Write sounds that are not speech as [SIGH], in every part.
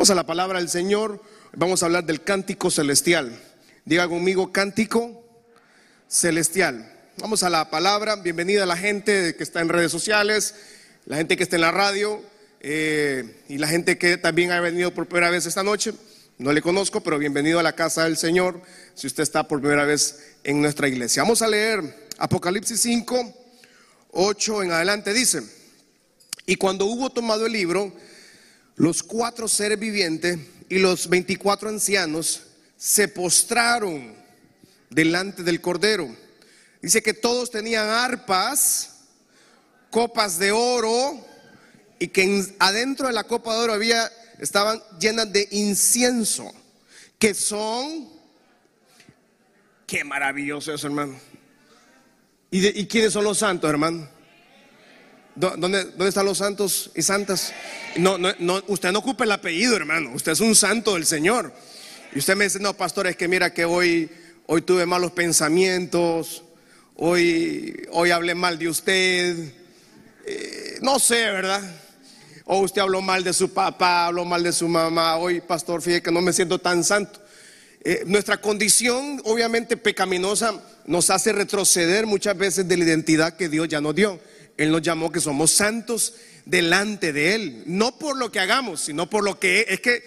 Vamos a la palabra del Señor. Vamos a hablar del cántico celestial. Diga conmigo, cántico celestial. Vamos a la palabra. Bienvenida a la gente que está en redes sociales, la gente que está en la radio eh, y la gente que también ha venido por primera vez esta noche. No le conozco, pero bienvenido a la casa del Señor si usted está por primera vez en nuestra iglesia. Vamos a leer Apocalipsis 5, 8 en adelante. Dice, y cuando hubo tomado el libro, los cuatro seres vivientes y los veinticuatro ancianos se postraron delante del Cordero. Dice que todos tenían arpas, copas de oro, y que adentro de la copa de oro había, estaban llenas de incienso, que son, qué maravilloso eso, hermano. ¿Y, ¿Y quiénes son los santos, hermano? ¿Dónde, ¿Dónde, están los santos y santas? No, no, no, usted no ocupa el apellido, hermano. Usted es un santo del Señor. Y usted me dice, no, pastor, es que mira que hoy, hoy tuve malos pensamientos, hoy, hoy hablé mal de usted. Eh, no sé, ¿verdad? O usted habló mal de su papá, habló mal de su mamá. Hoy, pastor, fíjate que no me siento tan santo. Eh, nuestra condición, obviamente pecaminosa, nos hace retroceder muchas veces de la identidad que Dios ya nos dio. Él nos llamó que somos santos delante de Él. No por lo que hagamos, sino por lo que es que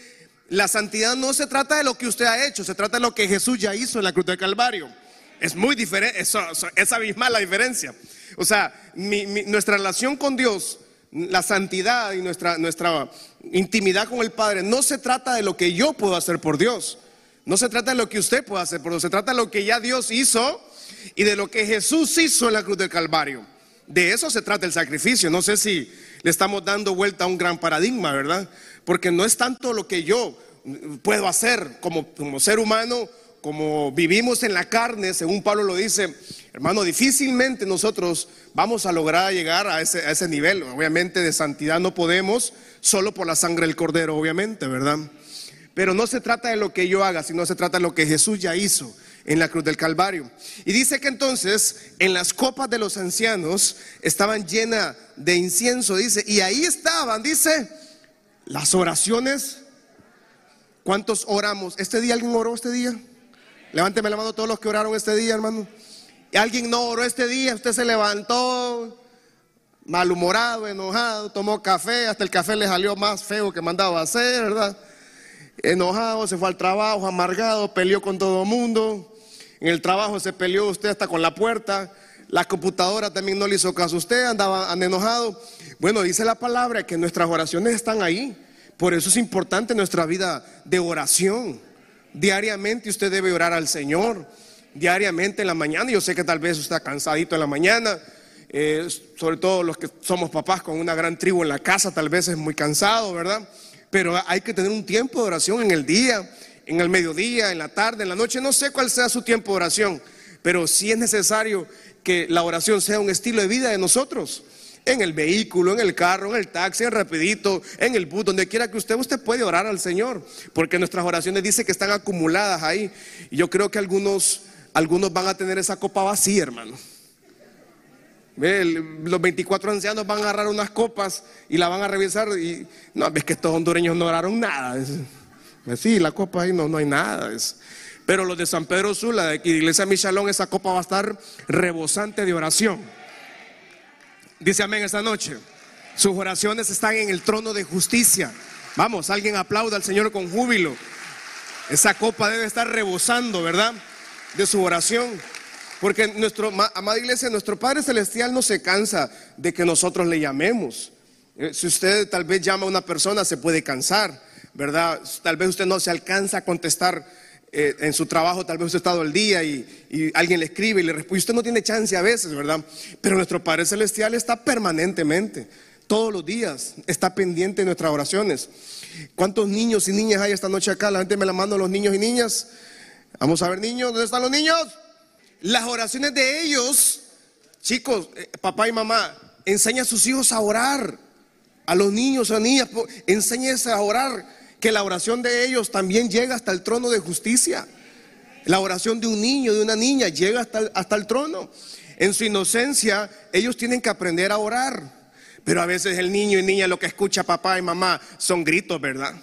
la santidad no se trata de lo que usted ha hecho, se trata de lo que Jesús ya hizo en la cruz del Calvario. Es muy diferente, es abismal la diferencia. O sea, nuestra relación con Dios, la santidad y nuestra, nuestra intimidad con el Padre, no se trata de lo que yo puedo hacer por Dios. No se trata de lo que usted puede hacer por Dios, se trata de lo que ya Dios hizo y de lo que Jesús hizo en la cruz del Calvario. De eso se trata el sacrificio. No sé si le estamos dando vuelta a un gran paradigma, ¿verdad? Porque no es tanto lo que yo puedo hacer como, como ser humano, como vivimos en la carne, según Pablo lo dice, hermano, difícilmente nosotros vamos a lograr llegar a ese, a ese nivel. Obviamente de santidad no podemos, solo por la sangre del cordero, obviamente, ¿verdad? Pero no se trata de lo que yo haga, sino se trata de lo que Jesús ya hizo en la cruz del Calvario. Y dice que entonces en las copas de los ancianos estaban llenas de incienso, dice, y ahí estaban, dice, las oraciones. ¿Cuántos oramos? ¿Este día alguien oró este día? Levánteme la mano todos los que oraron este día, hermano. ¿Y alguien no oró este día? Usted se levantó malhumorado, enojado, tomó café, hasta el café le salió más feo que mandaba hacer, ¿verdad? Enojado, se fue al trabajo, amargado, peleó con todo el mundo. En el trabajo se peleó usted hasta con la puerta. La computadora también no le hizo caso a usted, andaba enojado. Bueno, dice la palabra que nuestras oraciones están ahí. Por eso es importante nuestra vida de oración. Diariamente usted debe orar al Señor. Diariamente en la mañana. Yo sé que tal vez usted está cansadito en la mañana. Eh, sobre todo los que somos papás con una gran tribu en la casa, tal vez es muy cansado, ¿verdad? Pero hay que tener un tiempo de oración en el día en el mediodía, en la tarde, en la noche, no sé cuál sea su tiempo de oración, pero sí es necesario que la oración sea un estilo de vida de nosotros. En el vehículo, en el carro, en el taxi, en rapidito, en el bus, donde quiera que usted, usted puede orar al Señor, porque nuestras oraciones dice que están acumuladas ahí. Y yo creo que algunos, algunos van a tener esa copa vacía, hermano. Los 24 ancianos van a agarrar unas copas y la van a revisar y no, ves que estos hondureños no oraron nada. Pues sí, la copa ahí no, no hay nada. Pero los de San Pedro Sula, de Iglesia Michalón, esa copa va a estar rebosante de oración. Dice amén esta noche. Sus oraciones están en el trono de justicia. Vamos, alguien aplauda al Señor con júbilo. Esa copa debe estar rebosando, ¿verdad? De su oración. Porque nuestro, amada iglesia, nuestro Padre Celestial no se cansa de que nosotros le llamemos. Eh, si usted tal vez llama a una persona, se puede cansar. ¿Verdad? Tal vez usted no se alcanza a contestar eh, en su trabajo, tal vez usted ha estado el día y, alguien le escribe y le responde. Usted no tiene chance a veces, ¿verdad? Pero nuestro Padre Celestial está permanentemente, todos los días, está pendiente de nuestras oraciones. ¿Cuántos niños y niñas hay esta noche acá? La gente me la manda a los niños y niñas. Vamos a ver, niños, ¿dónde están los niños? Las oraciones de ellos, chicos, eh, papá y mamá, enseña a sus hijos a orar. A los niños, a niñas, enséñese a orar que la oración de ellos también llega hasta el trono de justicia. La oración de un niño, de una niña, llega hasta el, hasta el trono. En su inocencia, ellos tienen que aprender a orar. Pero a veces el niño y niña lo que escucha papá y mamá son gritos, ¿verdad?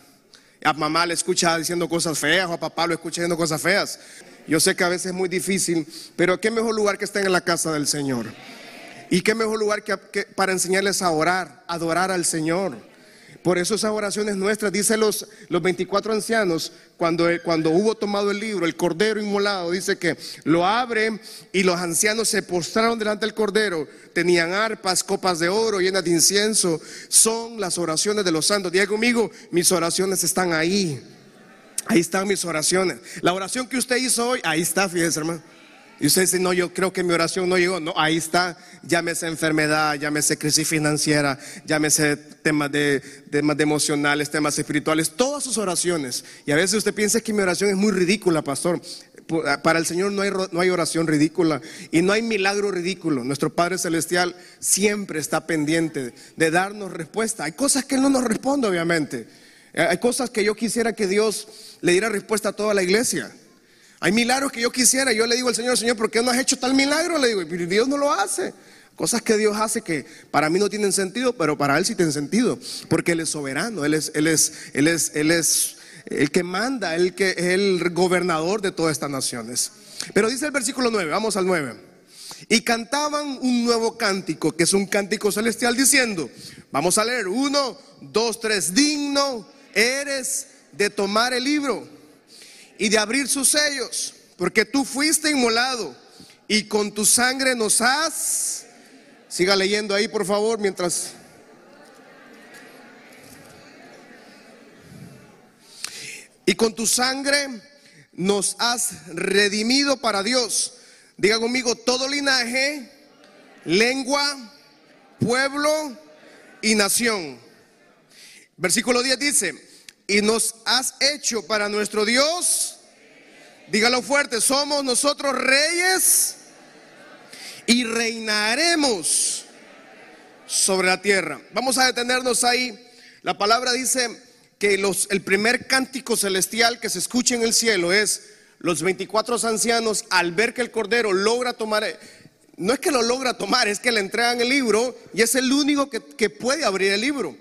A mamá le escucha diciendo cosas feas o a papá lo escucha diciendo cosas feas. Yo sé que a veces es muy difícil, pero qué mejor lugar que estén en la casa del Señor. Y qué mejor lugar que, para enseñarles a orar, adorar al Señor. Por eso esas oraciones nuestras, dice los, los 24 ancianos, cuando, cuando hubo tomado el libro, el cordero inmolado, dice que lo abre y los ancianos se postraron delante del cordero, tenían arpas, copas de oro llenas de incienso. Son las oraciones de los santos. Diga conmigo, mis oraciones están ahí. Ahí están mis oraciones. La oración que usted hizo hoy, ahí está, fíjese hermano. Y usted dice, no, yo creo que mi oración no llegó. No, ahí está, llámese enfermedad, llámese crisis financiera, llámese temas de, temas emocionales, temas espirituales, todas sus oraciones. Y a veces usted piensa que mi oración es muy ridícula, pastor. Para el Señor no hay, no hay oración ridícula y no hay milagro ridículo. Nuestro Padre Celestial siempre está pendiente de darnos respuesta. Hay cosas que Él no nos responde, obviamente. Hay cosas que yo quisiera que Dios le diera respuesta a toda la iglesia. Hay milagros que yo quisiera. Yo le digo al Señor, Señor, ¿por qué no has hecho tal milagro? Le digo, Dios no lo hace. Cosas que Dios hace que para mí no tienen sentido, pero para Él sí tienen sentido. Porque Él es soberano, Él es, Él es, Él es, Él es el que manda, el que es el gobernador de todas estas naciones. Pero dice el versículo 9, vamos al 9. Y cantaban un nuevo cántico, que es un cántico celestial, diciendo, vamos a leer, uno, dos, tres, digno eres de tomar el libro y de abrir sus sellos, porque tú fuiste inmolado y con tu sangre nos has... Siga leyendo ahí, por favor, mientras... Y con tu sangre nos has redimido para Dios. Diga conmigo, todo linaje, lengua, pueblo y nación. Versículo 10 dice, y nos has hecho para nuestro Dios. Dígalo fuerte, somos nosotros reyes y reinaremos sobre la tierra. Vamos a detenernos ahí. La palabra dice que los, el primer cántico celestial que se escucha en el cielo es los 24 ancianos al ver que el Cordero logra tomar, no es que lo logra tomar, es que le entregan el libro y es el único que, que puede abrir el libro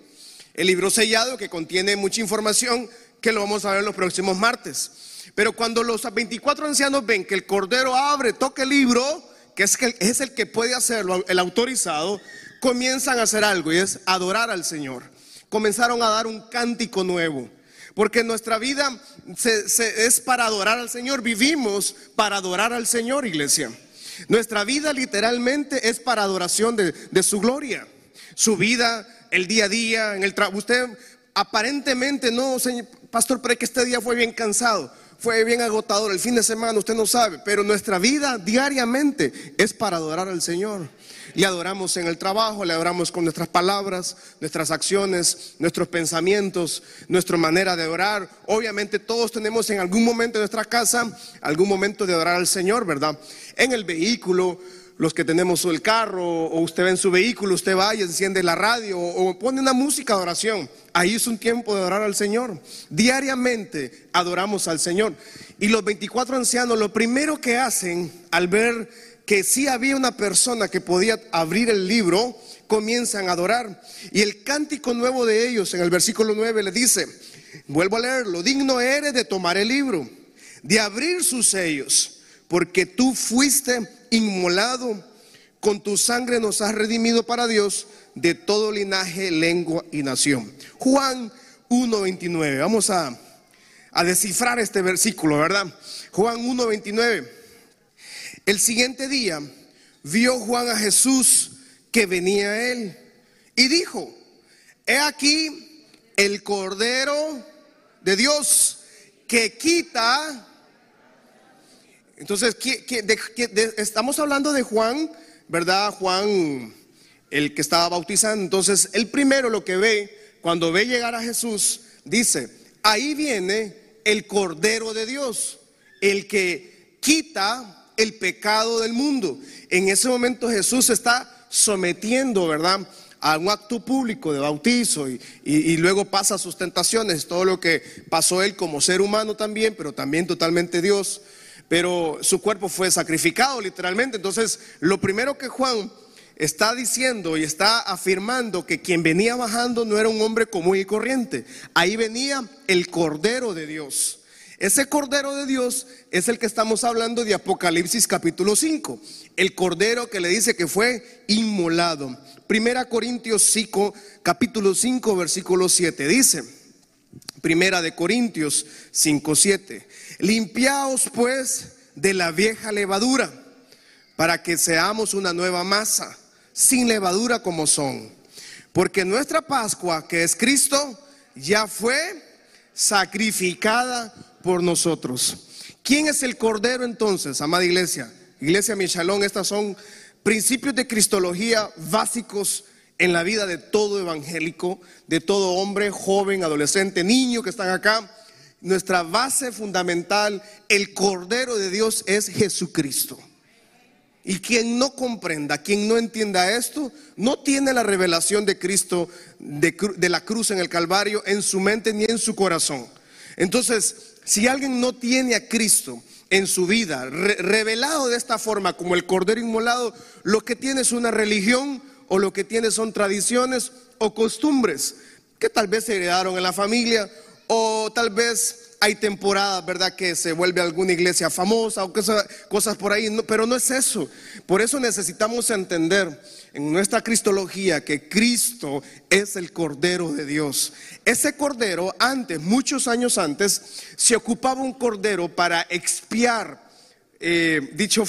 el libro sellado que contiene mucha información que lo vamos a ver los próximos martes. Pero cuando los 24 ancianos ven que el Cordero abre, toca el libro, que es, que es el que puede hacerlo, el autorizado, comienzan a hacer algo y es adorar al Señor. Comenzaron a dar un cántico nuevo. Porque nuestra vida es para adorar al Señor. Vivimos para adorar al Señor, iglesia. Nuestra vida literalmente es para adoración de, de su gloria. Su vida el día a día, en el trabajo. Usted aparentemente no, señor, pastor, pero es que este día fue bien cansado, fue bien agotador, el fin de semana usted no sabe, pero nuestra vida diariamente es para adorar al Señor. Le adoramos en el trabajo, le adoramos con nuestras palabras, nuestras acciones, nuestros pensamientos, nuestra manera de orar. Obviamente todos tenemos en algún momento de nuestra casa algún momento de adorar al Señor, ¿verdad? En el vehículo, los que tenemos el carro o usted ve en su vehículo, usted va y enciende la radio o pone una música de oración. Ahí es un tiempo de adorar al Señor. Diariamente adoramos al Señor. Y los 24 ancianos lo primero que hacen al ver que sí había una persona que podía abrir el libro, comienzan a adorar. Y el cántico nuevo de ellos en el versículo 9 le dice, vuelvo a leerlo, digno eres de tomar el libro, de abrir sus sellos, porque tú fuiste inmolado, con tu sangre nos has redimido para Dios de todo linaje, lengua y nación. Juan 1.29, vamos a, a descifrar este versículo, ¿verdad? Juan 1.29. El siguiente día vio Juan a Jesús que venía a él y dijo, he aquí el Cordero de Dios que quita entonces, estamos hablando de Juan, ¿verdad? Juan, el que estaba bautizando. Entonces, el primero lo que ve, cuando ve llegar a Jesús, dice, ahí viene el Cordero de Dios, el que quita el pecado del mundo. En ese momento Jesús está sometiendo, ¿verdad? A un acto público de bautizo y, luego pasa sus tentaciones, todo lo que pasó él como ser humano también, pero también totalmente Dios pero su cuerpo fue sacrificado literalmente. Entonces, lo primero que Juan está diciendo y está afirmando que quien venía bajando no era un hombre común y corriente. Ahí venía el Cordero de Dios. Ese Cordero de Dios es el que estamos hablando de Apocalipsis capítulo 5. El Cordero que le dice que fue inmolado. Primera Corintios 5, capítulo 5, versículo 7. Dice, Primera de Corintios 5, 7. Limpiaos pues de la vieja levadura para que seamos una nueva masa sin levadura como son. Porque nuestra Pascua, que es Cristo, ya fue sacrificada por nosotros. ¿Quién es el Cordero entonces, amada iglesia? Iglesia Michalón, estas son principios de cristología básicos en la vida de todo evangélico, de todo hombre, joven, adolescente, niño que están acá. Nuestra base fundamental, el Cordero de Dios es Jesucristo. Y quien no comprenda, quien no entienda esto, no tiene la revelación de Cristo, de, la cruz en el Calvario, en su mente ni en su corazón. Entonces, si alguien no tiene a Cristo en su vida, revelado de esta forma como el Cordero Inmolado, lo que tiene es una religión o lo que tiene son tradiciones o costumbres que tal vez se heredaron en la familia o tal vez hay temporadas, ¿verdad?, que se vuelve alguna iglesia famosa o cosas, cosas por ahí, pero no es eso. Por eso necesitamos entender en nuestra cristología que Cristo es el Cordero de Dios. Ese Cordero, antes, muchos años antes, se ocupaba un Cordero para expiar, eh, dicho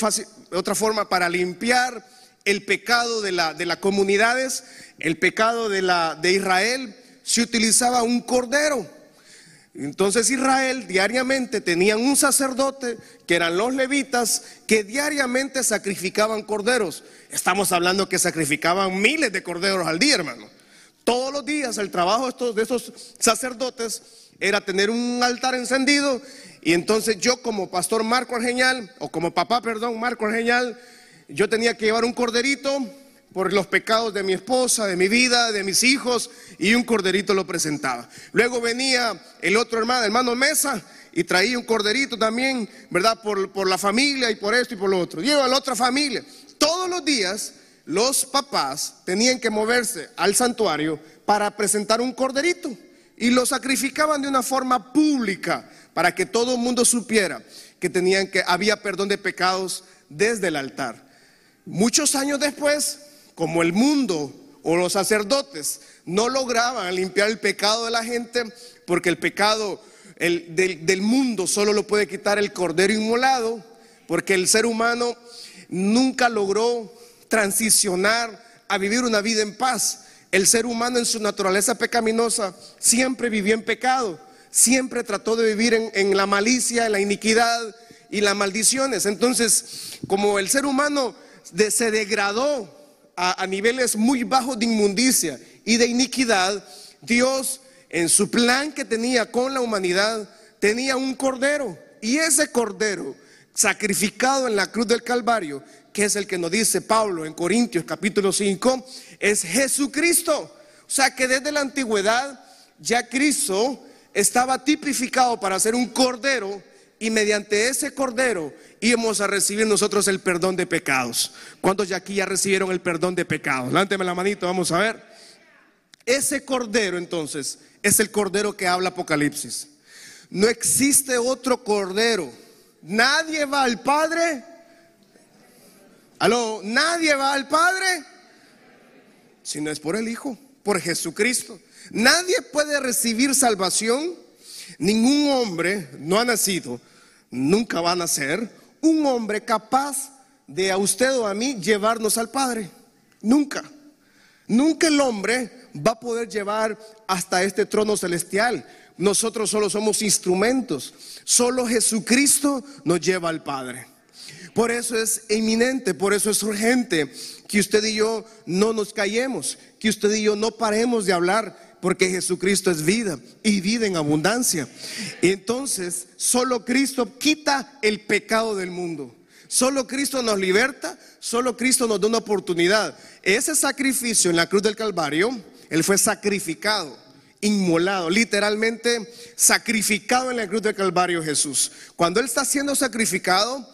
de otra forma, para limpiar el pecado de, la, de las comunidades, el pecado de, la, de Israel, se utilizaba un Cordero. Entonces Israel diariamente tenían un sacerdote, que eran los levitas, que diariamente sacrificaban corderos. Estamos hablando que sacrificaban miles de corderos al día, hermano. Todos los días el trabajo de estos, de esos sacerdotes era tener un altar encendido y entonces yo como pastor Marco Argeñal, o como papá, perdón, Marco Argeñal, yo tenía que llevar un corderito por los pecados de mi esposa, de mi vida, de mis hijos, y un corderito lo presentaba. Luego venía el otro hermano, hermano Mesa, y traía un corderito también, ¿verdad? Por, por la familia y por esto y por lo otro. Lleva a la otra familia. Todos los días los papás tenían que moverse al santuario para presentar un corderito y lo sacrificaban de una forma pública para que todo el mundo supiera que tenían que había perdón de pecados desde el altar. Muchos años después, como el mundo o los sacerdotes no lograban limpiar el pecado de la gente, porque el pecado del, mundo solo lo puede quitar el cordero inmolado, porque el ser humano nunca logró transicionar a vivir una vida en paz. El ser humano en su naturaleza pecaminosa siempre vivió en pecado, siempre trató de vivir en, en, la malicia, en la iniquidad y las maldiciones. Entonces, como el ser humano se degradó a, niveles muy bajos de inmundicia y de iniquidad, Dios en su plan que tenía con la humanidad tenía un cordero. Y ese cordero sacrificado en la cruz del Calvario, que es el que nos dice Pablo en Corintios capítulo 5, es Jesucristo. O sea que desde la antigüedad ya Cristo estaba tipificado para ser un cordero y mediante ese cordero íbamos a recibir nosotros el perdón de pecados. ¿Cuántos ya aquí ya recibieron el perdón de pecados? Lánteme la manito, vamos a ver. Ese cordero entonces es el cordero que habla Apocalipsis. No existe otro cordero. Nadie va al Padre. Aló, nadie va al Padre si no es por el Hijo, por Jesucristo. Nadie puede recibir salvación. Ningún hombre no ha nacido nunca van a ser un hombre capaz de a usted o a mí llevarnos al Padre. Nunca. Nunca el hombre va a poder llevar hasta este trono celestial. Nosotros solo somos instrumentos. Solo Jesucristo nos lleva al Padre. Por eso es inminente, por eso es urgente que usted y yo no nos callemos, que usted y yo no paremos de hablar, porque Jesucristo es vida y vida en abundancia. Entonces, solo Cristo quita el pecado del mundo. Solo Cristo nos liberta, solo Cristo nos da una oportunidad. Ese sacrificio en la cruz del Calvario, Él fue sacrificado, inmolado, literalmente sacrificado en la cruz del Calvario Jesús. Cuando Él está siendo sacrificado,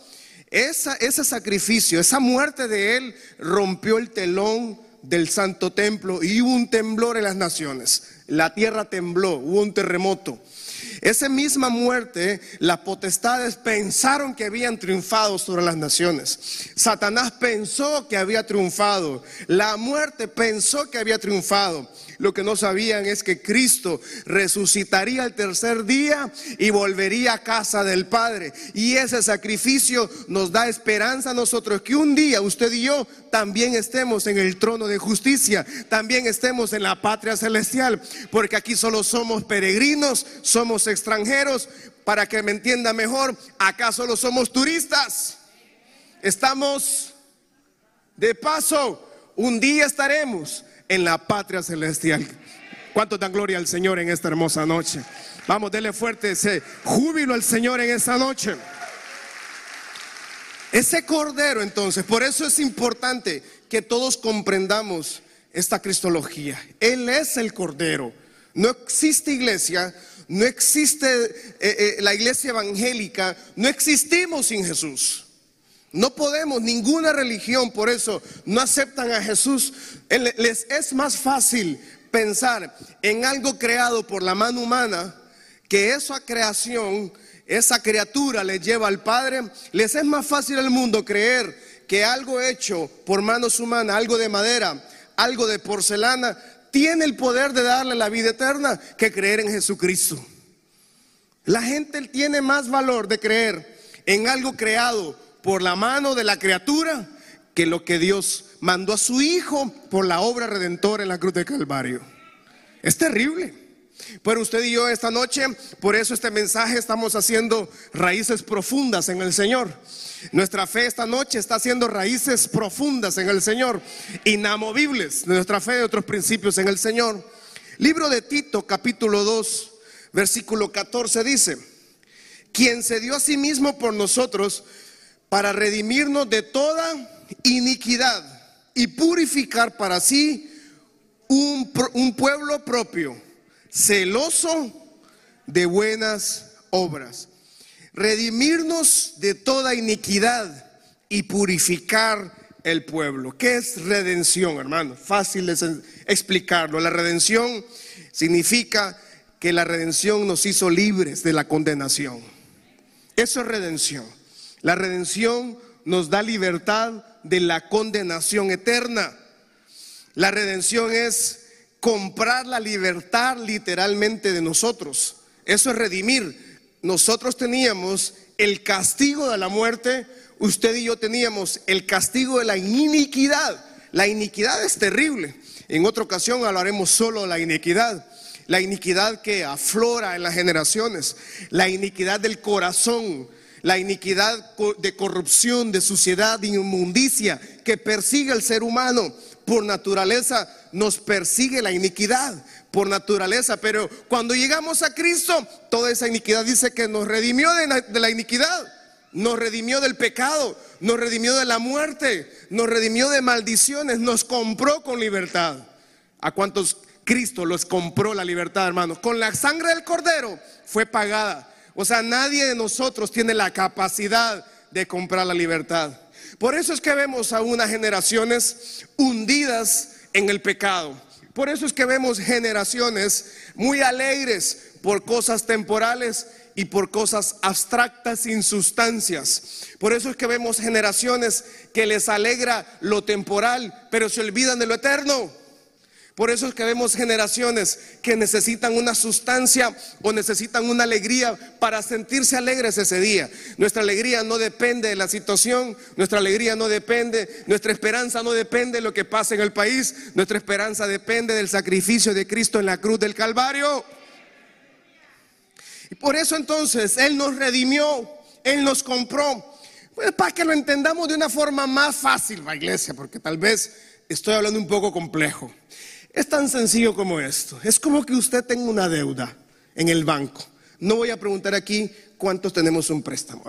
Esa, ese sacrificio, esa muerte de Él rompió el telón del santo templo y hubo un temblor en las naciones. La tierra tembló, hubo un terremoto. Esa misma muerte, las potestades pensaron que habían triunfado sobre las naciones. Satanás pensó que había triunfado. La muerte pensó que había triunfado. Lo que no sabían es que Cristo resucitaría el tercer día y volvería a casa del Padre. Y ese sacrificio nos da esperanza a nosotros que un día usted y yo también estemos en el trono de justicia, también estemos en la patria celestial, porque aquí solo somos peregrinos, somos extranjeros. Para que me entienda mejor, acá solo somos turistas. Estamos de paso. Un día estaremos en la patria celestial. ¿Cuánto dan gloria al Señor en esta hermosa noche? Vamos, denle fuerte ese júbilo al Señor en esta noche. Ese cordero entonces, por eso es importante que todos comprendamos esta cristología. Él es el cordero. No existe iglesia, no existe eh, eh, la iglesia evangélica, no existimos sin Jesús. No podemos, ninguna religión, por eso no aceptan a Jesús. Les es más fácil pensar en algo creado por la mano humana, que esa creación, esa criatura les lleva al Padre. Les es más fácil al mundo creer que algo hecho por manos humanas, algo de madera, algo de porcelana, tiene el poder de darle la vida eterna que creer en Jesucristo. La gente tiene más valor de creer en algo creado por la mano de la criatura que lo que Dios mandó a su Hijo por la obra redentora en la cruz de Calvario. Es terrible. Pero usted y yo esta noche, por eso este mensaje estamos haciendo raíces profundas en el Señor. Nuestra fe esta noche está haciendo raíces profundas en el Señor, inamovibles, nuestra fe de otros principios en el Señor. Libro de Tito, capítulo 2, versículo 14 dice, quien se dio a sí mismo por nosotros para redimirnos de toda iniquidad y purificar para sí un, pueblo propio, celoso de buenas obras. Redimirnos de toda iniquidad y purificar el pueblo. ¿Qué es redención, hermano? Fácil de explicarlo. La redención significa que la redención nos hizo libres de la condenación. Eso es redención. La redención nos da libertad de la condenación eterna. La redención es comprar la libertad literalmente de nosotros. Eso es redimir. Nosotros teníamos el castigo de la muerte, usted y yo teníamos el castigo de la iniquidad. La iniquidad es terrible. En otra ocasión hablaremos solo de la iniquidad. La iniquidad que aflora en las generaciones, la iniquidad del corazón, la iniquidad de corrupción, de suciedad, de inmundicia que persigue al ser humano. Por naturaleza nos persigue la iniquidad, por naturaleza. Pero cuando llegamos a Cristo, toda esa iniquidad dice que nos redimió de la, iniquidad, nos redimió del pecado, nos redimió de la muerte, nos redimió de maldiciones, nos compró con libertad. ¿A cuántos Cristo los compró la libertad, hermanos? Con la sangre del cordero fue pagada o sea, nadie de nosotros tiene la capacidad de comprar la libertad. Por eso es que vemos a unas generaciones hundidas en el pecado. Por eso es que vemos generaciones muy alegres por cosas temporales y por cosas abstractas sin sustancias. Por eso es que vemos generaciones que les alegra lo temporal, pero se olvidan de lo eterno. Por eso es que vemos generaciones que necesitan una sustancia o necesitan una alegría para sentirse alegres ese día. Nuestra alegría no depende de la situación, nuestra alegría no depende, nuestra esperanza no depende de lo que pasa en el país, nuestra esperanza depende del sacrificio de Cristo en la cruz del Calvario. Y por eso entonces Él nos redimió, Él nos compró. Pues para que lo entendamos de una forma más fácil, la iglesia, porque tal vez estoy hablando un poco complejo. Es tan sencillo como esto. Es como que usted tenga una deuda en el banco. No voy a preguntar aquí cuántos tenemos un préstamo,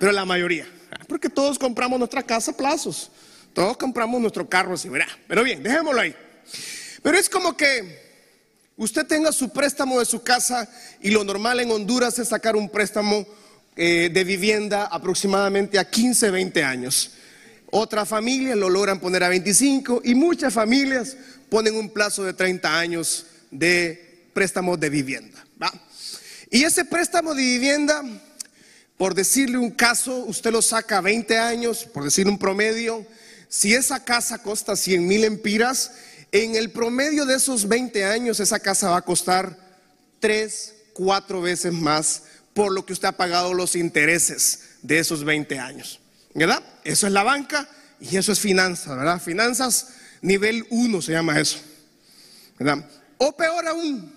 pero la mayoría. Porque todos compramos nuestra casa a plazos. Todos compramos nuestro carro así. Pero bien, dejémoslo ahí. Pero es como que usted tenga su préstamo de su casa y lo normal en Honduras es sacar un préstamo eh, de vivienda aproximadamente a 15, 20 años. Otras familias lo logran poner a 25 y muchas familias ponen un plazo de 30 años de préstamo de vivienda. Y ese préstamo de vivienda, por decirle un caso, usted lo saca a 20 años, por decirle un promedio, si esa casa cuesta 100 mil empiras, en el promedio de esos 20 años esa casa va a costar 3, 4 veces más por lo que usted ha pagado los intereses de esos 20 años. ¿Verdad? Eso es la banca y eso es finanzas, ¿verdad? Finanzas nivel 1 se llama eso. ¿Verdad? O peor aún,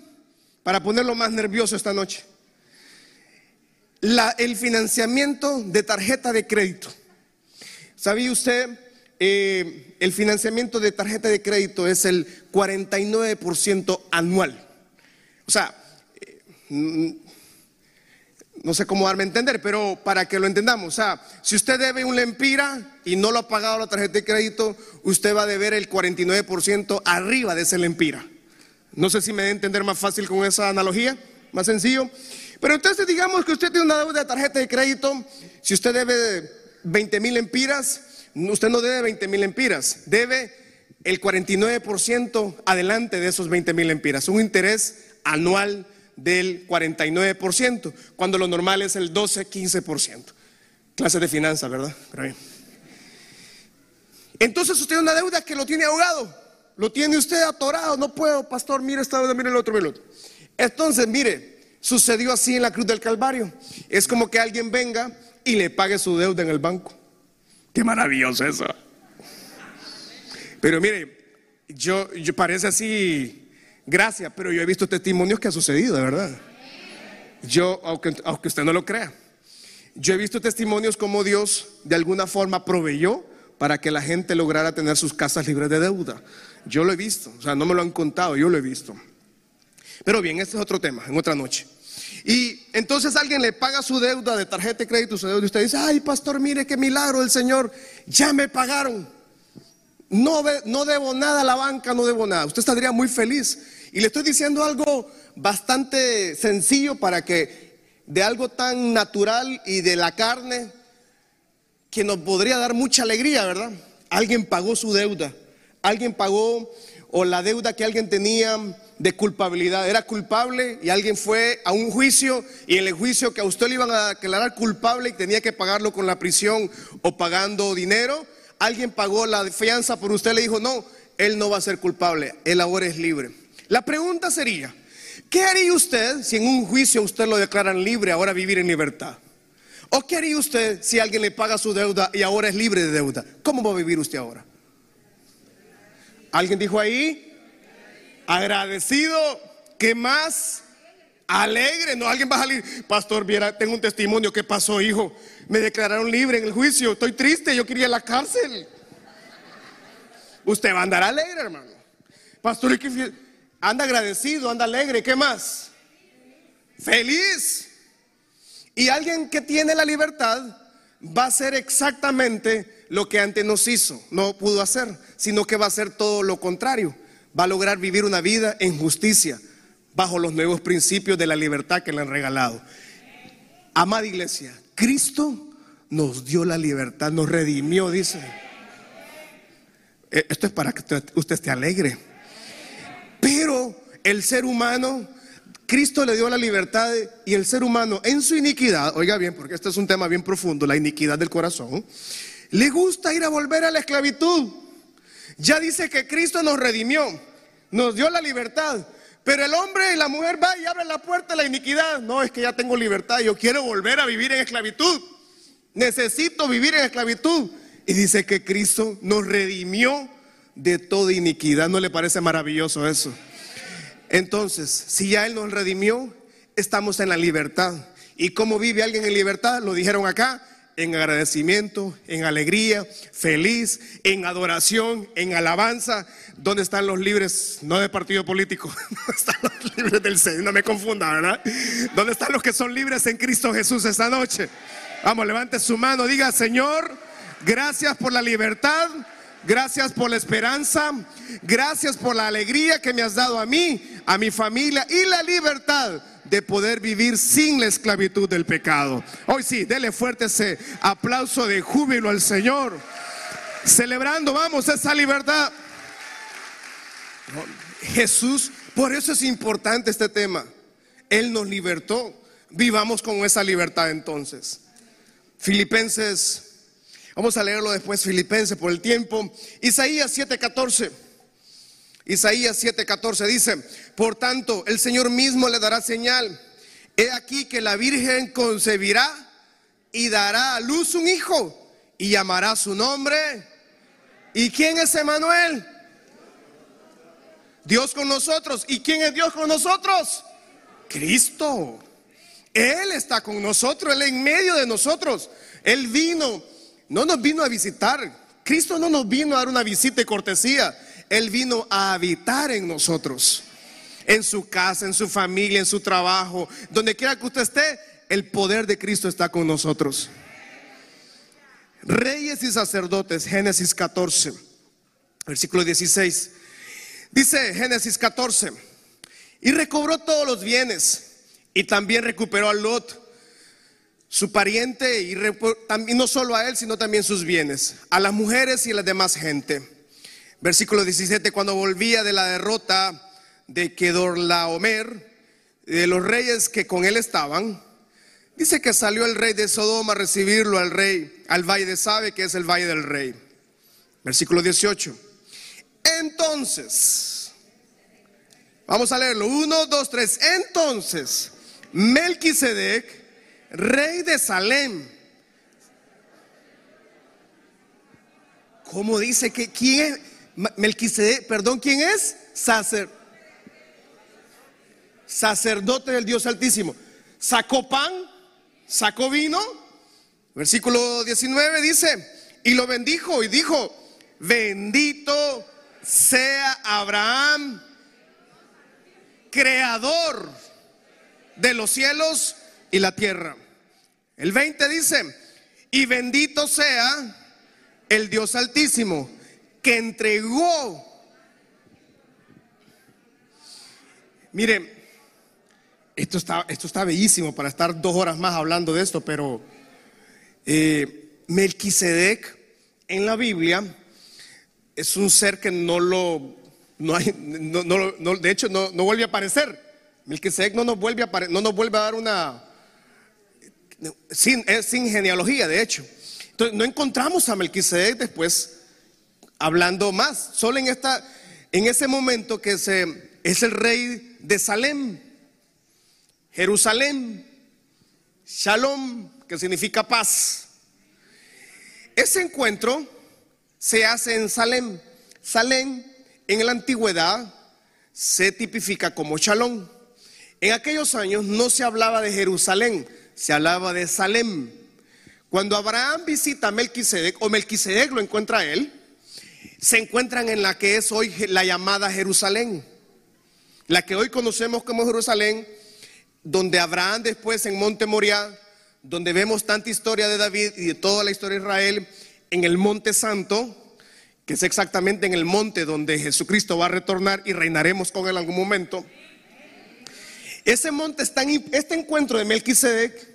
para ponerlo más nervioso esta noche, el financiamiento de tarjeta de crédito. ¿Sabía usted? Eh, el financiamiento de tarjeta de crédito es el 49% anual. O sea, eh, no sé cómo darme a entender, pero para que lo entendamos, o sea, si usted debe un lempira y no lo ha pagado la tarjeta de crédito, usted va a deber el 49% arriba de ese lempira. No sé si me debe entender más fácil con esa analogía, más sencillo. Pero entonces digamos que usted tiene una deuda de tarjeta de crédito, si usted debe 20 mil empiras, usted no debe 20 mil empiras, debe el 49% adelante de esos 20 mil empiras, un interés anual del 49%, cuando lo normal es el 12-15%. Clase de finanzas, ¿verdad? Entonces usted tiene una deuda que lo tiene ahogado, lo tiene usted atorado, no puedo, pastor, mire esta deuda, mire el otro, mire el otro. Entonces, mire, sucedió así en la cruz del Calvario. Es como que alguien venga y le pague su deuda en el banco. Qué maravilloso eso. Pero mire, yo, yo parece así Gracias, pero yo he visto testimonios que ha sucedido, de verdad. Yo, aunque, usted no lo crea, yo he visto testimonios como Dios de alguna forma proveyó para que la gente lograra tener sus casas libres de deuda. Yo lo he visto, o sea, no me lo han contado, yo lo he visto. Pero bien, este es otro tema, en otra noche. Y entonces alguien le paga su deuda de tarjeta de crédito, su deuda, y usted dice, ay pastor, mire qué milagro del Señor, ya me pagaron. No, no debo nada a la banca, no debo nada. Usted estaría muy feliz. Y le estoy diciendo algo bastante sencillo para que de algo tan natural y de la carne que nos podría dar mucha alegría, ¿verdad? Alguien pagó su deuda. Alguien pagó o la deuda que alguien tenía de culpabilidad. Era culpable y alguien fue a un juicio y en el juicio que a usted le iban a declarar culpable y tenía que pagarlo con la prisión o pagando dinero alguien pagó la fianza por usted, le dijo, no, él no va a ser culpable, él ahora es libre. La pregunta sería, ¿qué haría usted si en un juicio usted lo declaran libre, ahora vivir en libertad? ¿O qué haría usted si alguien le paga su deuda y ahora es libre de deuda? ¿Cómo va a vivir usted ahora? ¿Alguien dijo ahí? Agradecido. ¿Qué más? Alegre. No, alguien va a salir. Pastor, viera, tengo un testimonio. ¿Qué pasó, hijo? Me declararon libre en el juicio. Estoy triste, yo quería la cárcel. Usted va a andar alegre, hermano. Pastor, anda agradecido, anda alegre. ¿Qué más? Feliz. Y alguien que tiene la libertad va a hacer exactamente lo que antes nos hizo, no pudo hacer, sino que va a hacer todo lo contrario. Va a lograr vivir una vida en justicia, bajo los nuevos principios de la libertad que le han regalado. Amada iglesia, Cristo nos dio la libertad, nos redimió, dice. Eh, esto es para que usted esté alegre. Pero el ser humano, Cristo le dio la libertad y el ser humano en su iniquidad, oiga bien, porque este es un tema bien profundo, la iniquidad del corazón, le gusta ir a volver a la esclavitud. Ya dice que Cristo nos redimió, nos dio la libertad, pero el hombre y la mujer va y abren la puerta de la iniquidad. No, es que ya tengo libertad, yo quiero volver a vivir en esclavitud. Necesito vivir en esclavitud. Y dice que Cristo nos redimió de toda iniquidad. ¿No le parece maravilloso eso? Entonces, si ya Él nos redimió, estamos en la libertad. ¿Y cómo vive alguien en libertad? Lo dijeron acá en agradecimiento, en alegría, feliz, en adoración, en alabanza. ¿Dónde están los libres? No de partido político, [LAUGHS] ¿dónde están los libres del Señor? No me confunda, ¿verdad? ¿Dónde están los que son libres en Cristo Jesús esta noche? Vamos, levante su mano, diga, Señor, gracias por la libertad, gracias por la esperanza, gracias por la alegría que me has dado a mí, a mi familia y la libertad de poder vivir sin la esclavitud del pecado. Hoy sí, dele fuerte ese aplauso de júbilo al Señor. Celebrando, vamos, esa libertad. Jesús, por eso es importante este tema. Él nos libertó. Vivamos con esa libertad entonces. Filipenses Vamos a leerlo después, Filipenses, por el tiempo. Isaías 7:14. Isaías 7:14 dice, por tanto, el Señor mismo le dará señal. He aquí que la Virgen concebirá y dará a luz un hijo y llamará su nombre. ¿Y quién es Emanuel? Dios con nosotros. ¿Y quién es Dios con nosotros? Cristo. Él está con nosotros, Él en medio de nosotros. Él vino no nos vino a visitar. Cristo no nos vino a dar una visita y cortesía. Él vino a habitar en nosotros. En su casa, en su familia, en su trabajo. Donde quiera que usted esté, el poder de Cristo está con nosotros. Reyes y sacerdotes, Génesis 14, versículo 16. Dice Génesis 14, y recobró todos los bienes y también recuperó a Lot su pariente y, no solo a él, sino también sus bienes, a las mujeres y a la demás gente. Versículo 17, cuando volvía de la derrota de Kedorlaomer, de los reyes que con él estaban, dice que salió el rey de Sodoma a recibirlo al rey, al valle de Sabe, que es el valle del rey. Versículo 18. Entonces, vamos a leerlo, uno, dos, tres. Entonces, Melquisedec, rey de Salem. ¿Cómo dice que quién es? Melquisedec, perdón, ¿quién es? Sacer, sacerdote del Dios Altísimo. Sacó pan, sacó vino. Versículo 19 dice, y lo bendijo y dijo, bendito sea Abraham, creador de los cielos y la tierra. El 20 dice, y bendito sea el Dios altísimo que entregó. Mire, esto está, esto está bellísimo para estar dos horas más hablando de esto, pero eh, Melquisedec en la Biblia es un ser que no lo, no hay, no, de hecho no, no, vuelve a aparecer. Melquisedec no nos vuelve a, no nos vuelve a dar una, sin, es sin genealogía, de hecho. Entonces, no encontramos a Melquisedec después hablando más. Solo en, esta, en ese momento que se, es el rey de Salem, Jerusalén, Shalom, que significa paz. Ese encuentro se hace en Salem. Salem en la antigüedad se tipifica como Shalom. En aquellos años no se hablaba de Jerusalén, se hablaba de Salem. Cuando Abraham visita a Melquisedec, o Melquisedec lo encuentra a él, se encuentran en la que es hoy la llamada Jerusalén. La que hoy conocemos como Jerusalén, donde Abraham después en Monte Moriah, donde vemos tanta historia de David y de toda la historia de Israel, en el Monte Santo, que es exactamente en el monte donde Jesucristo va a retornar y reinaremos con él en algún momento. Ese monte está en este encuentro de Melquisedec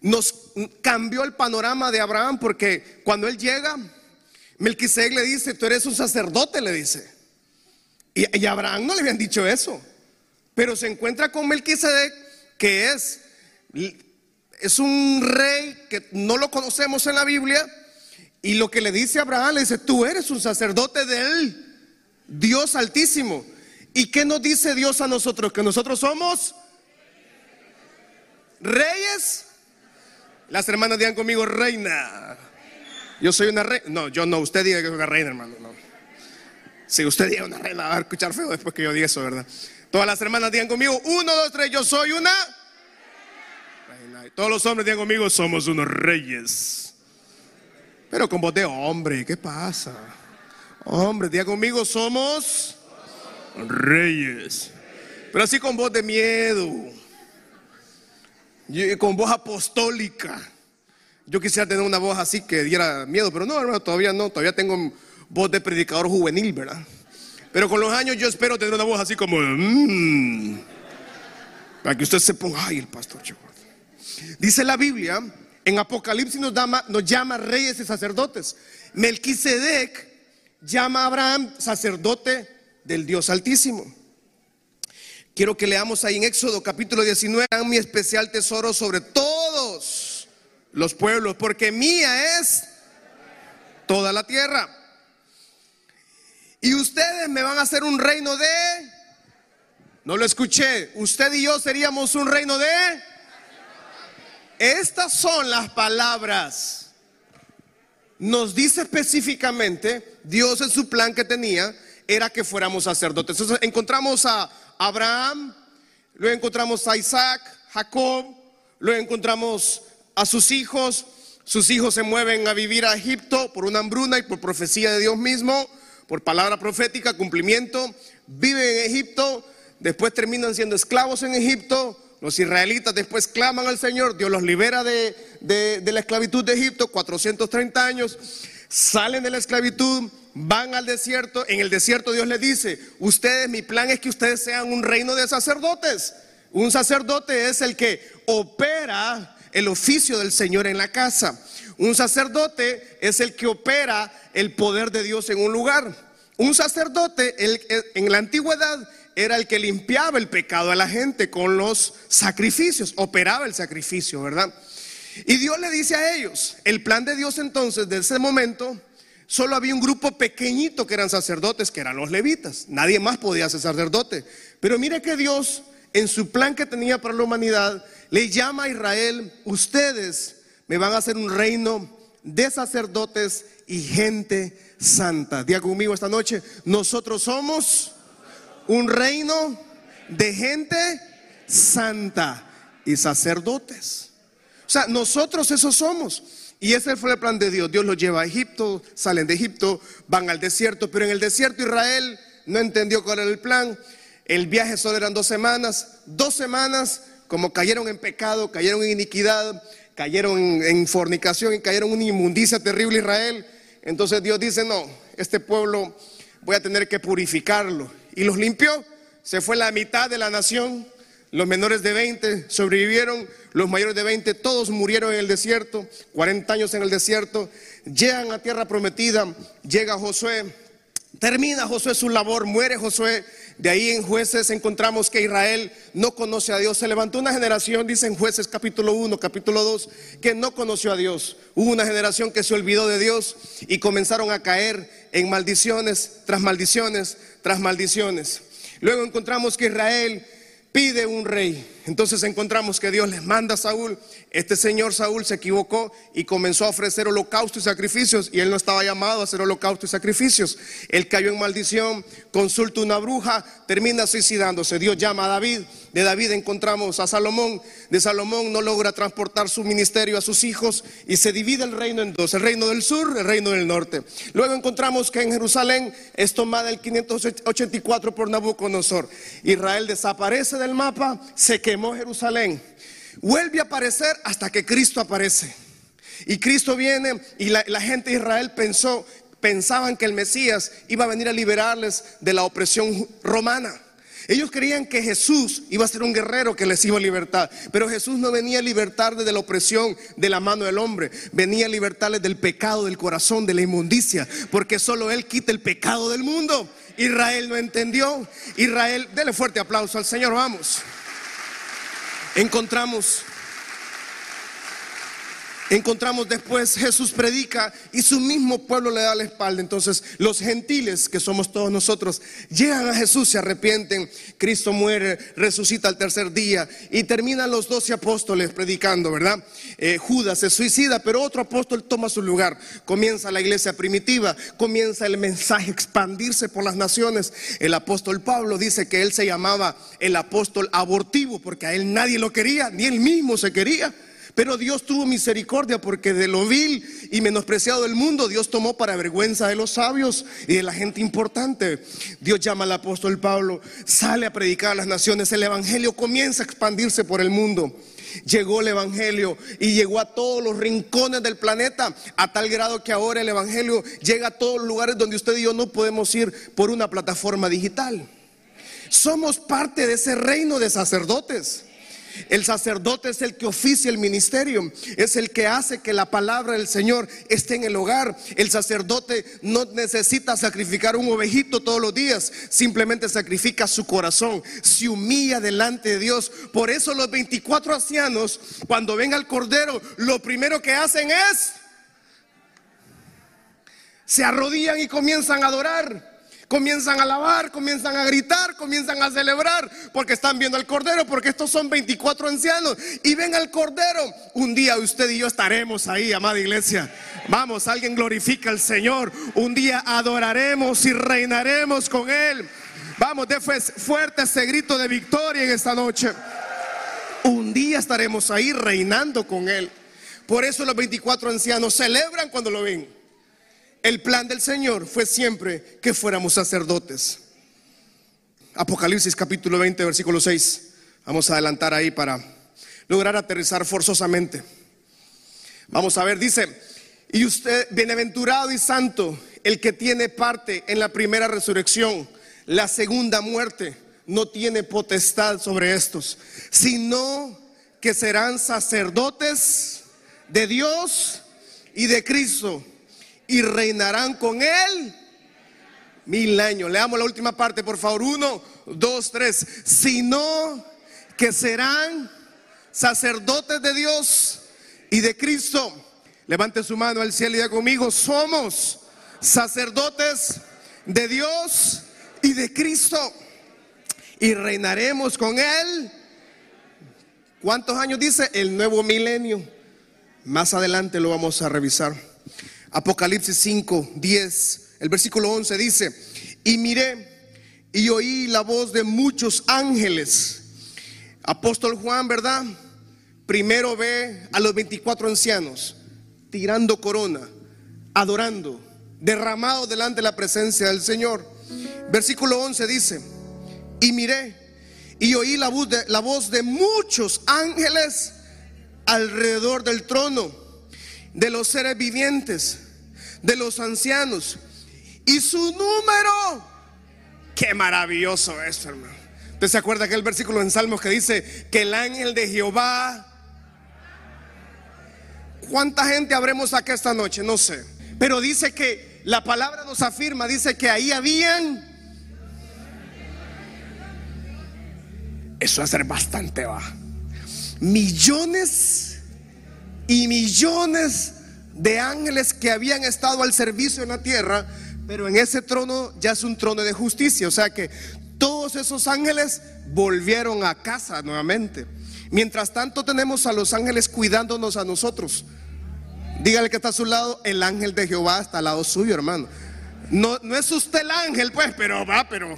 nos cambió el panorama de Abraham porque cuando él llega, Melquisedec le dice, tú eres un sacerdote, le dice. Y, Abraham no le habían dicho eso, pero se encuentra con Melquisedec, que es, es un rey que no lo conocemos en la Biblia, y lo que le dice a Abraham, le dice, tú eres un sacerdote de él, Dios altísimo. ¿Y qué nos dice Dios a nosotros? Que nosotros somos reyes las hermanas digan conmigo, reina. Yo soy una reina. No, yo no. Usted diga que soy una reina, hermano. No. Si usted diga una reina, va a escuchar feo después que yo diga eso, ¿verdad? Todas las hermanas digan conmigo, uno, dos, tres, yo soy una reina. todos los hombres digan conmigo, somos unos reyes. Pero con voz de hombre, ¿qué pasa? Hombre, digan conmigo, somos reyes. Pero así con voz de miedo con voz apostólica. Yo quisiera tener una voz así que diera miedo, pero no, hermano, todavía no, todavía tengo voz de predicador juvenil, ¿verdad? Pero con los años yo espero tener una voz así como... Mm". Para que usted se ponga, ay, el pastor Dice la Biblia, en Apocalipsis nos llama reyes y sacerdotes. Melquisedec llama a Abraham sacerdote del Dios Altísimo. Quiero que leamos ahí en Éxodo capítulo 19, mi especial tesoro sobre todos los pueblos, porque mía es toda la tierra. Y ustedes me van a hacer un reino de... No lo escuché. Usted y yo seríamos un reino de... Estas son las palabras. Nos dice específicamente, Dios en su plan que tenía, era que fuéramos sacerdotes. Entonces encontramos a Abraham, luego encontramos a Isaac, Jacob, luego encontramos a sus hijos. Sus hijos se mueven a vivir a Egipto por una hambruna y por profecía de Dios mismo, por palabra profética, cumplimiento. Viven en Egipto, después terminan siendo esclavos en Egipto. Los israelitas después claman al Señor, Dios los libera de, de la esclavitud de Egipto, 430 años, salen de la esclavitud, van al desierto, en el desierto Dios les dice, ustedes, mi plan es que ustedes sean un reino de sacerdotes. Un sacerdote es el que opera el oficio del Señor en la casa. Un sacerdote es el que opera el poder de Dios en un lugar. Un sacerdote en la antigüedad era el que limpiaba el pecado a la gente con los sacrificios, operaba el sacrificio, ¿verdad? Y Dios le dice a ellos, el plan de Dios entonces de ese momento solo había un grupo pequeñito que eran sacerdotes, que eran los levitas. Nadie más podía ser sacerdote. Pero mire que Dios, en su plan que tenía para la humanidad, le llama a Israel, ustedes me van a hacer un reino de sacerdotes y gente santa. Diga conmigo esta noche, nosotros somos un reino de gente santa y sacerdotes. O sea, nosotros esos somos. Y ese fue el plan de Dios. Dios los lleva a Egipto, salen de Egipto, van al desierto, pero en el desierto Israel no entendió cuál era el plan. El viaje solo eran dos semanas. Dos semanas, como cayeron en pecado, cayeron en iniquidad, cayeron en, fornicación y cayeron en una inmundicia terrible Israel. Entonces Dios dice, no, este pueblo voy a tener que purificarlo. Y los limpió. Se fue la mitad de la nación los menores de 20 sobrevivieron, los mayores de 20 todos murieron en el desierto, 40 años en el desierto, llegan a tierra prometida, llega Josué, termina Josué su labor, muere Josué, de ahí en jueces encontramos que Israel no conoce a Dios, se levantó una generación, dice en jueces capítulo 1, capítulo 2, que no conoció a Dios, hubo una generación que se olvidó de Dios y comenzaron a caer en maldiciones tras maldiciones tras maldiciones. Luego encontramos que Israel pide un rey. Entonces encontramos que Dios les manda a Saúl. Este señor Saúl se equivocó y comenzó a ofrecer holocausto y sacrificios y él no estaba llamado a hacer holocausto y sacrificios. Él cayó en maldición, consulta una bruja, termina suicidándose. Dios llama a David. De David encontramos a Salomón. De Salomón no logra transportar su ministerio a sus hijos y se divide el reino en dos, el reino del sur, el reino del norte. Luego encontramos que en Jerusalén es tomada el 584 por Nabucodonosor. Israel desaparece del mapa, se quema Jerusalén, vuelve a aparecer hasta que Cristo aparece. Y Cristo viene y la, gente de Israel pensó, pensaban que el Mesías iba a venir a liberarles de la opresión romana. Ellos creían que Jesús iba a ser un guerrero que les iba a libertar, pero Jesús no venía a libertarles de la opresión de la mano del hombre, venía a libertarles del pecado del corazón, de la inmundicia, porque solo Él quita el pecado del mundo. Israel no entendió. Israel, dele fuerte aplauso al Señor, vamos encontramos Encontramos después Jesús predica y su mismo pueblo le da la espalda. Entonces los gentiles, que somos todos nosotros, llegan a Jesús, se arrepienten. Cristo muere, resucita al tercer día y terminan los doce apóstoles predicando, ¿verdad? Eh, Judas se suicida, pero otro apóstol toma su lugar. Comienza la iglesia primitiva, comienza el mensaje expandirse por las naciones. El apóstol Pablo dice que él se llamaba el apóstol abortivo porque a él nadie lo quería, ni él mismo se quería. Pero Dios tuvo misericordia porque de lo vil y menospreciado del mundo Dios tomó para vergüenza de los sabios y de la gente importante. Dios llama al apóstol Pablo, sale a predicar a las naciones, el Evangelio comienza a expandirse por el mundo. Llegó el Evangelio y llegó a todos los rincones del planeta, a tal grado que ahora el Evangelio llega a todos los lugares donde usted y yo no podemos ir por una plataforma digital. Somos parte de ese reino de sacerdotes. El sacerdote es el que oficia el ministerio, es el que hace que la palabra del Señor esté en el hogar. El sacerdote no necesita sacrificar un ovejito todos los días, simplemente sacrifica su corazón, se humilla delante de Dios. Por eso los 24 ancianos, cuando ven al Cordero, lo primero que hacen es, se arrodillan y comienzan a adorar comienzan a alabar, comienzan a gritar, comienzan a celebrar, porque están viendo al Cordero, porque estos son 24 ancianos y ven al Cordero. Un día usted y yo estaremos ahí, amada iglesia. Vamos, alguien glorifica al Señor. Un día adoraremos y reinaremos con Él. Vamos, de fuerte ese grito de victoria en esta noche. Un día estaremos ahí reinando con Él. Por eso los 24 ancianos celebran cuando lo ven. El plan del Señor fue siempre que fuéramos sacerdotes. Apocalipsis capítulo 20, versículo 6. Vamos a adelantar ahí para lograr aterrizar forzosamente. Vamos a ver, dice, y usted, bienaventurado y santo, el que tiene parte en la primera resurrección, la segunda muerte, no tiene potestad sobre estos, sino que serán sacerdotes de Dios y de Cristo y reinarán con él mil años. Leamos la última parte, por favor. Uno, dos, tres. Sino que serán sacerdotes de Dios y de Cristo. Levante su mano al cielo y diga conmigo, somos sacerdotes de Dios y de Cristo. Y reinaremos con Él. ¿Cuántos años dice? El nuevo milenio. Más adelante lo vamos a revisar. Apocalipsis 5, 10, el versículo 11 dice, y miré y oí la voz de muchos ángeles. Apóstol Juan, ¿verdad? Primero ve a los 24 ancianos tirando corona, adorando, derramado delante de la presencia del Señor. Versículo 11 dice, y miré y oí la voz de, la voz de muchos ángeles alrededor del trono de los seres vivientes, de los ancianos. Y su número, qué maravilloso es, hermano. ¿Usted se acuerda aquel versículo en Salmos que dice que el ángel de Jehová... ¿Cuánta gente habremos acá esta noche? No sé. Pero dice que la palabra nos afirma, dice que ahí habían... Eso va a ser bastante va. Millones y millones de ángeles que habían estado al servicio en la tierra, pero en ese trono ya es un trono de justicia, o sea que todos esos ángeles volvieron a casa nuevamente. Mientras tanto tenemos a los ángeles cuidándonos a nosotros. Dígale que está a su lado, el ángel de Jehová está al lado suyo, hermano. No, no es usted el ángel, pues, pero va, pero...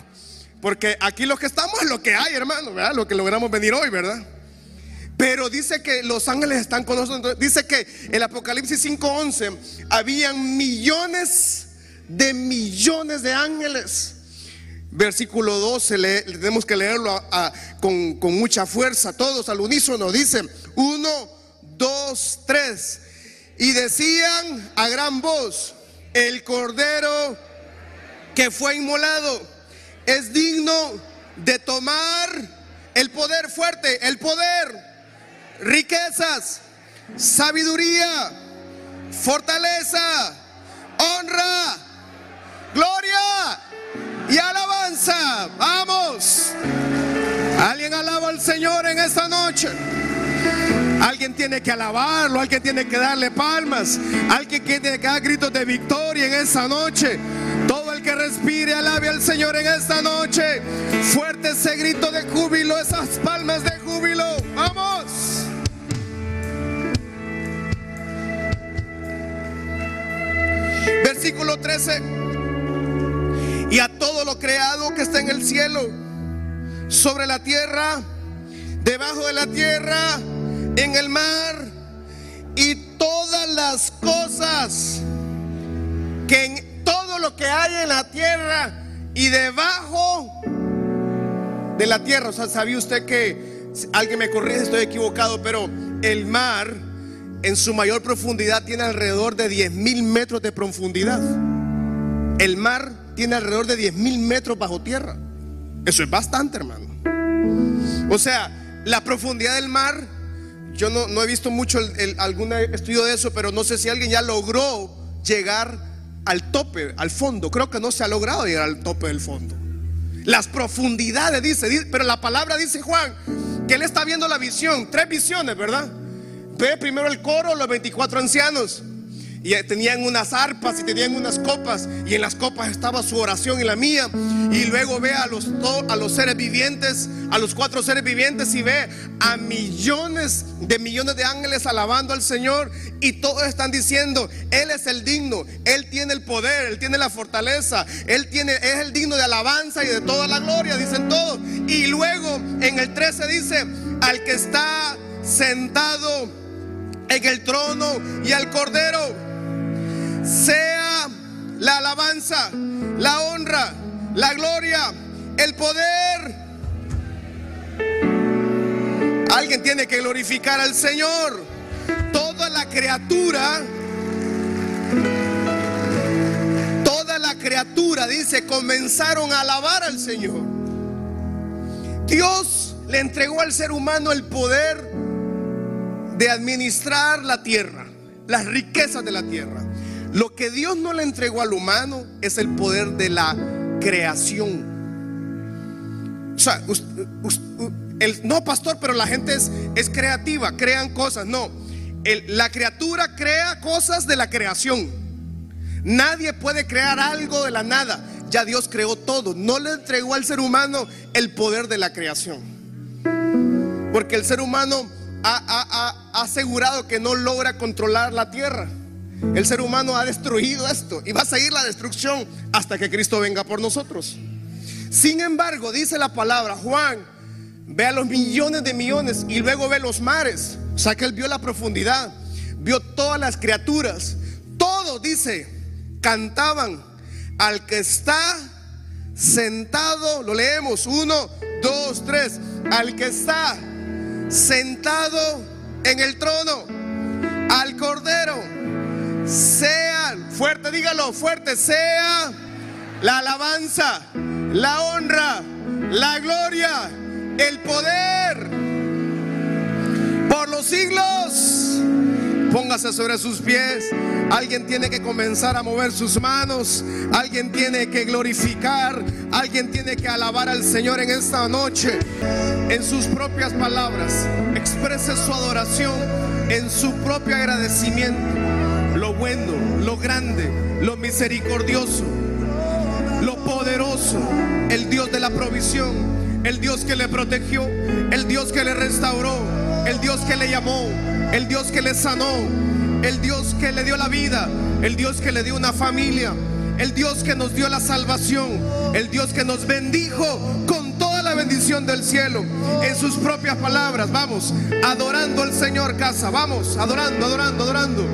Porque aquí lo que estamos es lo que hay, hermano. Lo que logramos venir hoy, ¿verdad? Pero dice que los ángeles están con nosotros. Dice que el Apocalipsis 5:11 habían millones de millones de ángeles. Versículo 12, tenemos que leerlo con, con, mucha fuerza, todos al unísono. Dice, uno, dos, tres. Y decían a gran voz, el cordero que fue inmolado es digno de tomar el poder fuerte, el poder riquezas, sabiduría, fortaleza, honra, gloria y alabanza. Vamos. Alguien alaba al Señor en esta noche. Alguien tiene que alabarlo, alguien tiene que darle palmas, alguien tiene que dar gritos de victoria en esta noche. Todo el que respire, alabe al Señor en esta noche. Fuerte ese grito de júbilo, esas palmas de júbilo. Vamos. Versículo 13. Y a todo lo creado que está en el cielo, sobre la tierra, debajo de la tierra, en el mar, y todas las cosas que en todo lo que hay en la tierra y debajo de la tierra. O sea, ¿sabía usted que alguien me corrige, estoy equivocado, pero el mar en su mayor profundidad tiene alrededor de 10 mil metros de profundidad. El mar tiene alrededor de 10 mil metros bajo tierra. Eso es bastante, hermano. O sea, la profundidad del mar. Yo no, he visto mucho algún estudio de eso, pero no sé si alguien ya logró llegar al tope, al fondo. Creo que no se ha logrado llegar al tope del fondo. Las profundidades, dice pero la palabra dice Juan, que él está viendo la visión, tres visiones, ¿verdad? Ve primero el coro, los 24 ancianos. Y tenían unas arpas y tenían unas copas. Y en las copas estaba su oración y la mía. Y luego ve a los, a los seres vivientes, a los cuatro seres vivientes y ve a millones de millones de ángeles alabando al Señor. Y todos están diciendo, Él es el digno, Él tiene el poder, Él tiene la fortaleza, Él tiene, es el digno de alabanza y de toda la gloria, dicen todos. Y luego en el 13 dice, al que está sentado en el trono y al cordero sea la alabanza, la honra, la gloria, el poder. Alguien tiene que glorificar al Señor. Toda la criatura, toda la criatura, dice, comenzaron a alabar al Señor. Dios le entregó al ser humano el poder de administrar la tierra, las riquezas de la tierra. Lo que Dios no le entregó al humano es el poder de la creación. O sea, no, pastor, pero la gente es, es creativa, crean cosas. No, la criatura crea cosas de la creación. Nadie puede crear algo de la nada. Ya Dios creó todo. No le entregó al ser humano el poder de la creación. Porque el ser humano ha asegurado que no logra controlar la tierra. El ser humano ha destruido esto y va a seguir la destrucción hasta que Cristo venga por nosotros. Sin embargo, dice la palabra, Juan ve a los millones de millones y luego ve los mares. O sea que él vio la profundidad, vio todas las criaturas. Todos, dice, cantaban al que está sentado, lo leemos, uno, dos, tres, al que está sentado en el trono, al cordero sean, fuerte, dígalo, fuerte, sea la alabanza, la honra, la gloria, el poder por los siglos. Póngase sobre sus pies. Alguien tiene que comenzar a mover sus manos. Alguien tiene que glorificar. Alguien tiene que alabar al Señor en esta noche. En sus propias palabras. Exprese su adoración en su propio agradecimiento lo bueno, lo grande, lo misericordioso, lo poderoso, el Dios de la provisión, el Dios que le protegió, el Dios que le restauró, el Dios que le llamó, el Dios que le sanó, el Dios que le dio la vida, el Dios que le dio una familia, el Dios que nos dio la salvación, el Dios que nos bendijo con toda la bendición del cielo en sus propias palabras. Vamos, adorando al Señor casa, vamos, adorando, adorando, adorando.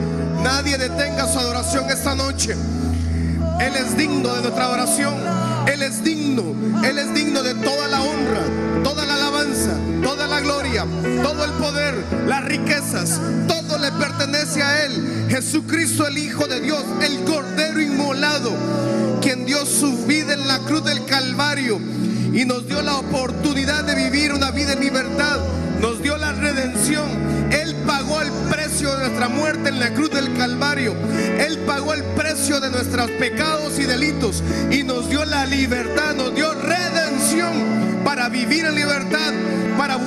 Nadie detenga su adoración esta noche. Él es digno de nuestra adoración. Él es digno. Él es digno de toda la honra, toda la la gloria, todo el poder, las riquezas. Todo le pertenece a Él. Jesucristo el Hijo de Dios, el Cordero inmolado, quien dio su vida en la cruz del Calvario y nos dio la oportunidad de vivir una vida en libertad. Nos dio la redención. Él pagó el precio de nuestra muerte en la cruz del Calvario. Él pagó el precio de nuestros pecados y delitos y nos dio la libertad, nos dio redención para vivir en libertad,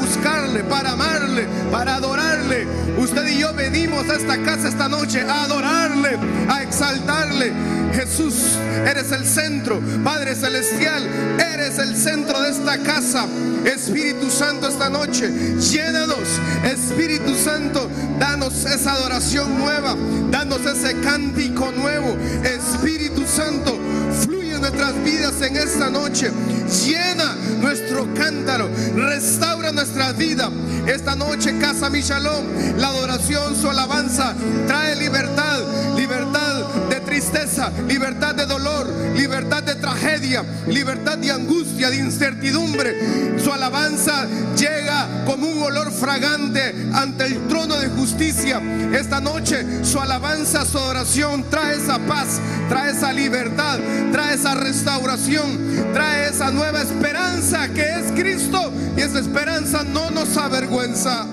buscarle, para amarle, para adorarle. Usted y yo venimos a esta casa esta noche a adorarle, a exaltarle. Jesús, eres el centro, Padre Celestial, eres el centro de esta casa. Espíritu Santo, esta noche, llénanos, Espíritu Santo, danos esa adoración nueva, danos ese cántico nuevo. Espíritu nuestras vidas en esta noche. Llena nuestro cántaro, restaura nuestra vida. Esta noche, Casa Michalón, la adoración, su alabanza trae libertad, libertad tristeza, libertad de dolor, libertad de tragedia libertad de angustia, de incertidumbre. Su alabanza llega como un olor fragante ante el trono de justicia. Esta noche su alabanza, su oración trae esa paz, trae esa libertad, trae esa restauración, trae esa nueva esperanza que es Cristo y esa esperanza no nos avergüenza.